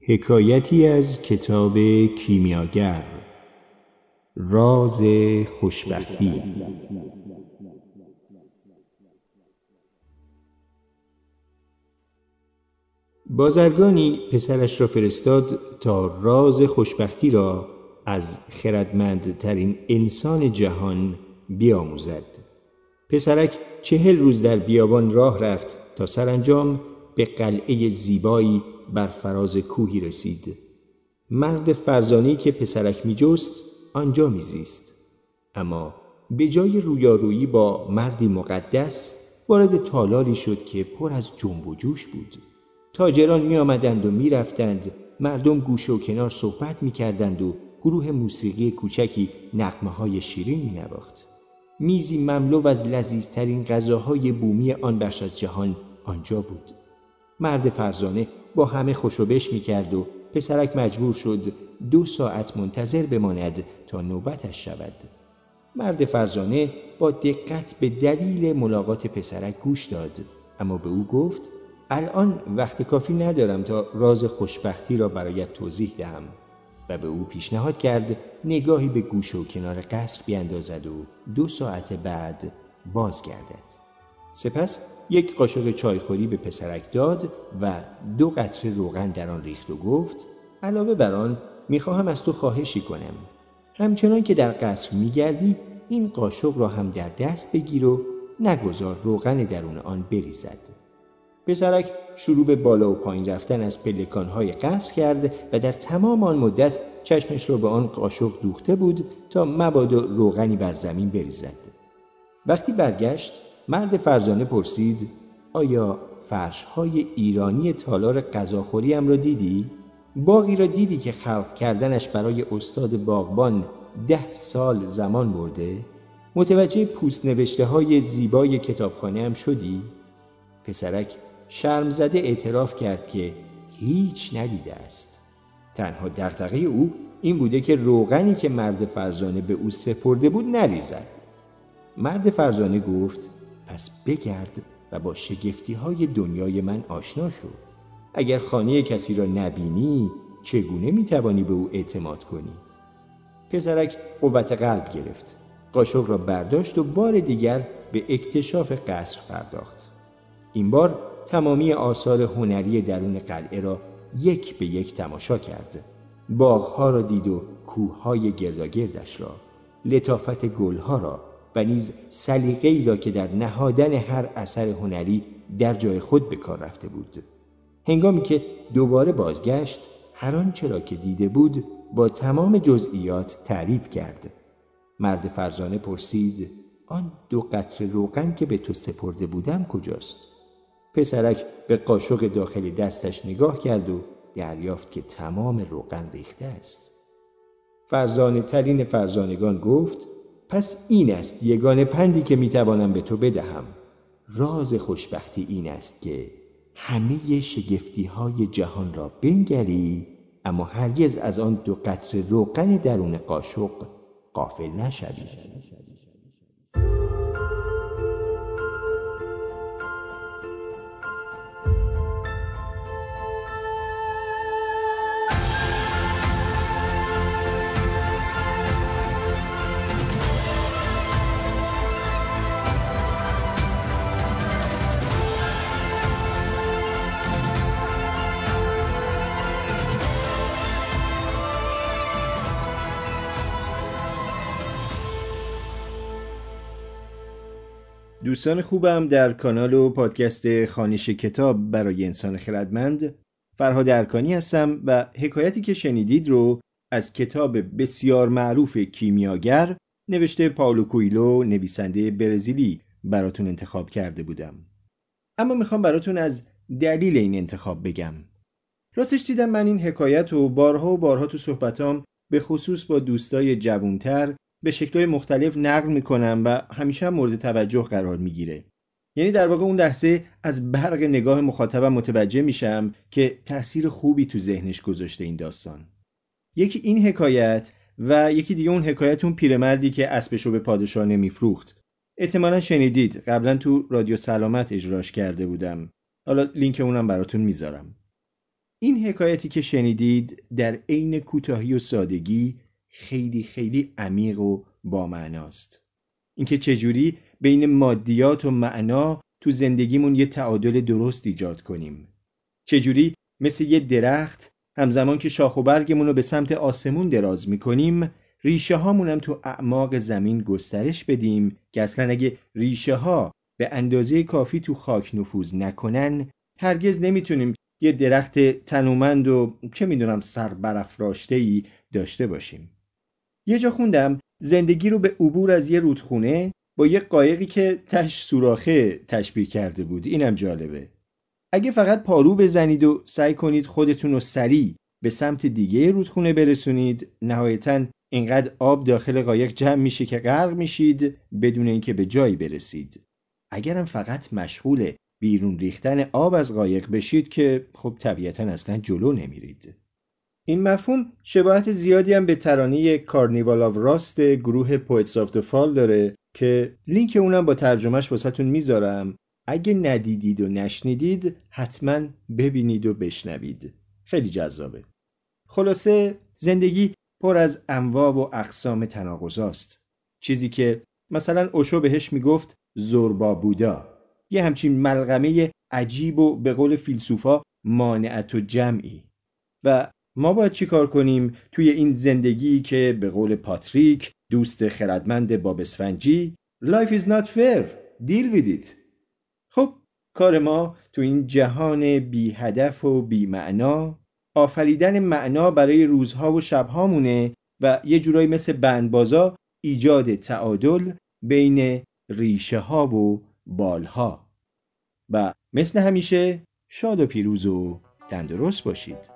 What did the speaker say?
حکایتی از کتاب کیمیاگر راز خوشبختی. بازرگانی پسرش را فرستاد تا راز خوشبختی را از خردمندترین انسان جهان بیاموزد. پسرک چهل روز در بیابان راه رفت تا سرانجام به قلعه زیبایی بر فراز کوهی رسید. مرد فرزانی که پسرک می جست آنجا میزیست. اما به جای رویارویی با مردی مقدس وارد تالاری شد که پر از جنب و جوش بود. تاجران می آمدند و می رفتند مردم گوش و کنار صحبت می کردند و گروه موسیقی کوچکی نقمه های شیرین می نواخت. میزی مملو از لذیذترین غذاهای بومی آن بخش از جهان آنجا بود. مرد فرزانه با همه خوشوبش می کرد و پسرک مجبور شد دو ساعت منتظر بماند تا نوبتش شود. مرد فرزانه با دقت به دلیل ملاقات پسرک گوش داد اما به او گفت الان وقت کافی ندارم تا راز خوشبختی را برایت توضیح دهم و به او پیشنهاد کرد نگاهی به گوش و کنار قصر بیاندازد و دو ساعت بعد بازگردد سپس یک قاشق چایخوری به پسرک داد و دو قطره روغن در آن ریخت و گفت علاوه بر آن می‌خواهم از تو خواهشی کنم. همچنان که در قصر میگردی این قاشق را هم در دست بگیر و نگذار روغن درون آن بریزد. پسرک شروع به بالا و پایین رفتن از پلکانهای قصر کرد و در تمام آن مدت چشمش را به آن قاشق دوخته بود تا مبادا روغنی بر زمین بریزد. وقتی برگشت مرد فرزانه پرسید آیا فرش های ایرانی تالار غذاخوریم را دیدی؟ باقی را دیدی که خلق کردنش برای استاد باغبان ده سال زمان برده؟ متوجه پوست نوشته های زیبای کتابخانه هم شدی؟ پسرک شرم زده اعتراف کرد که هیچ ندیده است. تنها دغدغه او این بوده که روغنی که مرد فرزانه به او سپرده بود نریزد. مرد فرزانه گفت پس بگرد و با شگفتی های دنیای من آشنا شو. اگر خانه کسی را نبینی چگونه می‌توانی به او اعتماد کنی؟ پسرک قوت قلب گرفت قاشق را برداشت و بار دیگر به اکتشاف قصر پرداخت. این بار تمامی آثار هنری درون قلعه را یک به یک تماشا کرد. باغها را دید و کوههای گرداگردش را لطافت گلها را و نیز سلیقه را که در نهادن هر اثر هنری در جای خود به کار رفته بود. هنگامی که دوباره بازگشت هر آنچه را که دیده بود با تمام جزئیات تعریف کرد. مرد فرزانه پرسید آن دو قطر روغن که به تو سپرده بودم کجاست؟ پسرک به قاشق داخل دستش نگاه کرد و دریافت که تمام روغن ریخته است. فرزانه ترین فرزانگان گفت پس این است یگان پندی که می‌توانم به تو بدهم. راز خوشبختی این است که همه شگفتی های جهان را بنگری اما هرگز از آن دو قطر روغن درون قاشق قافل نشوی. دوستان خوبم در کانال و پادکست خانش کتاب برای انسان خردمند فرهاد ارکانی هستم و حکایتی که شنیدید رو از کتاب بسیار معروف کیمیاگر نوشته پاولو کویلو نویسنده برزیلی براتون انتخاب کرده بودم. اما می‌خوام براتون از دلیل این انتخاب بگم. راستش دیدم من این حکایت و بارها و بارها تو صحبتام به خصوص با دوستای جوونتر به شکلهای مختلف نقل می‌کنم و همیشه هم مورد توجه قرار می‌گیره. یعنی در واقع اون لحظه از برق نگاه مخاطبم متوجه میشم که تاثیر خوبی تو ذهنش گذاشته این داستان. یکی این حکایت و یکی دیگه اون حکایت اون پیرمردی که اسبش رو به پادشاه نمیفروخت. احتمالا شنیدید قبلا تو رادیو سلامت اجراش کرده بودم. حالا لینک اونم براتون می‌ذارم. این حکایتی که شنیدید در عین کوتاهی و سادگی خیلی خیلی عمیق و با معناست. اینکه چجوری بین مادیات و معنا تو زندگیمون یه تعادل درست ایجاد کنیم. چجوری مثل یه درخت همزمان که شاخ و برگمون رو به سمت آسمون دراز می‌کنیم ریشه هامونم تو اعماق زمین گسترش بدیم که اصلا اگه ریشه ها به اندازه کافی تو خاک نفوذ نکنن هرگز نمی‌تونیم یه درخت تنومند و چه می‌دونم سر برافراشته ای داشته باشیم. یه جا خوندم زندگی رو به عبور از یه رودخونه با یه قایقی که تش سوراخه تشبیه کرده بود. اینم جالبه. اگه فقط پارو بزنید و سعی کنید خودتون رو سریع به سمت دیگه رودخونه برسونید نهایتا اینقدر آب داخل قایق جمع میشه که غرق میشید بدون اینکه به جایی برسید. اگرم فقط مشغول بیرون ریختن آب از قایق بشید که خب طبیعتا اصلا جلو نمیرید. این مفهوم شباهت زیادی هم به ترانه Carnival of Rust گروه Poets of the Fall داره که لینک اونم با ترجمهش واسهتون می‌ذارم. اگه ندیدید و نشنیدید حتما ببینید و بشنوید. خیلی جذابه. خلاصه زندگی پر از انواع و اقسام تناقضاست. چیزی که مثلا اوشو بهش می‌گفت زوربا بودا. یه همچین ملغمه عجیب و به قول فیلسوفا مانعة‌الجمعی. و ما باید چیکار کنیم توی این زندگی که به قول پاتریک دوست خردمند بابسفنجی Life is not fair. Deal with it. خب کار ما تو این جهان بی هدف و بی معنا آفریدن معنا برای روزها و شبهامونه و یه جورایی مثل بندبازا ایجاد تعادل بین ریشه ها و بالها. و مثل همیشه شاد و پیروز و تندرست باشید.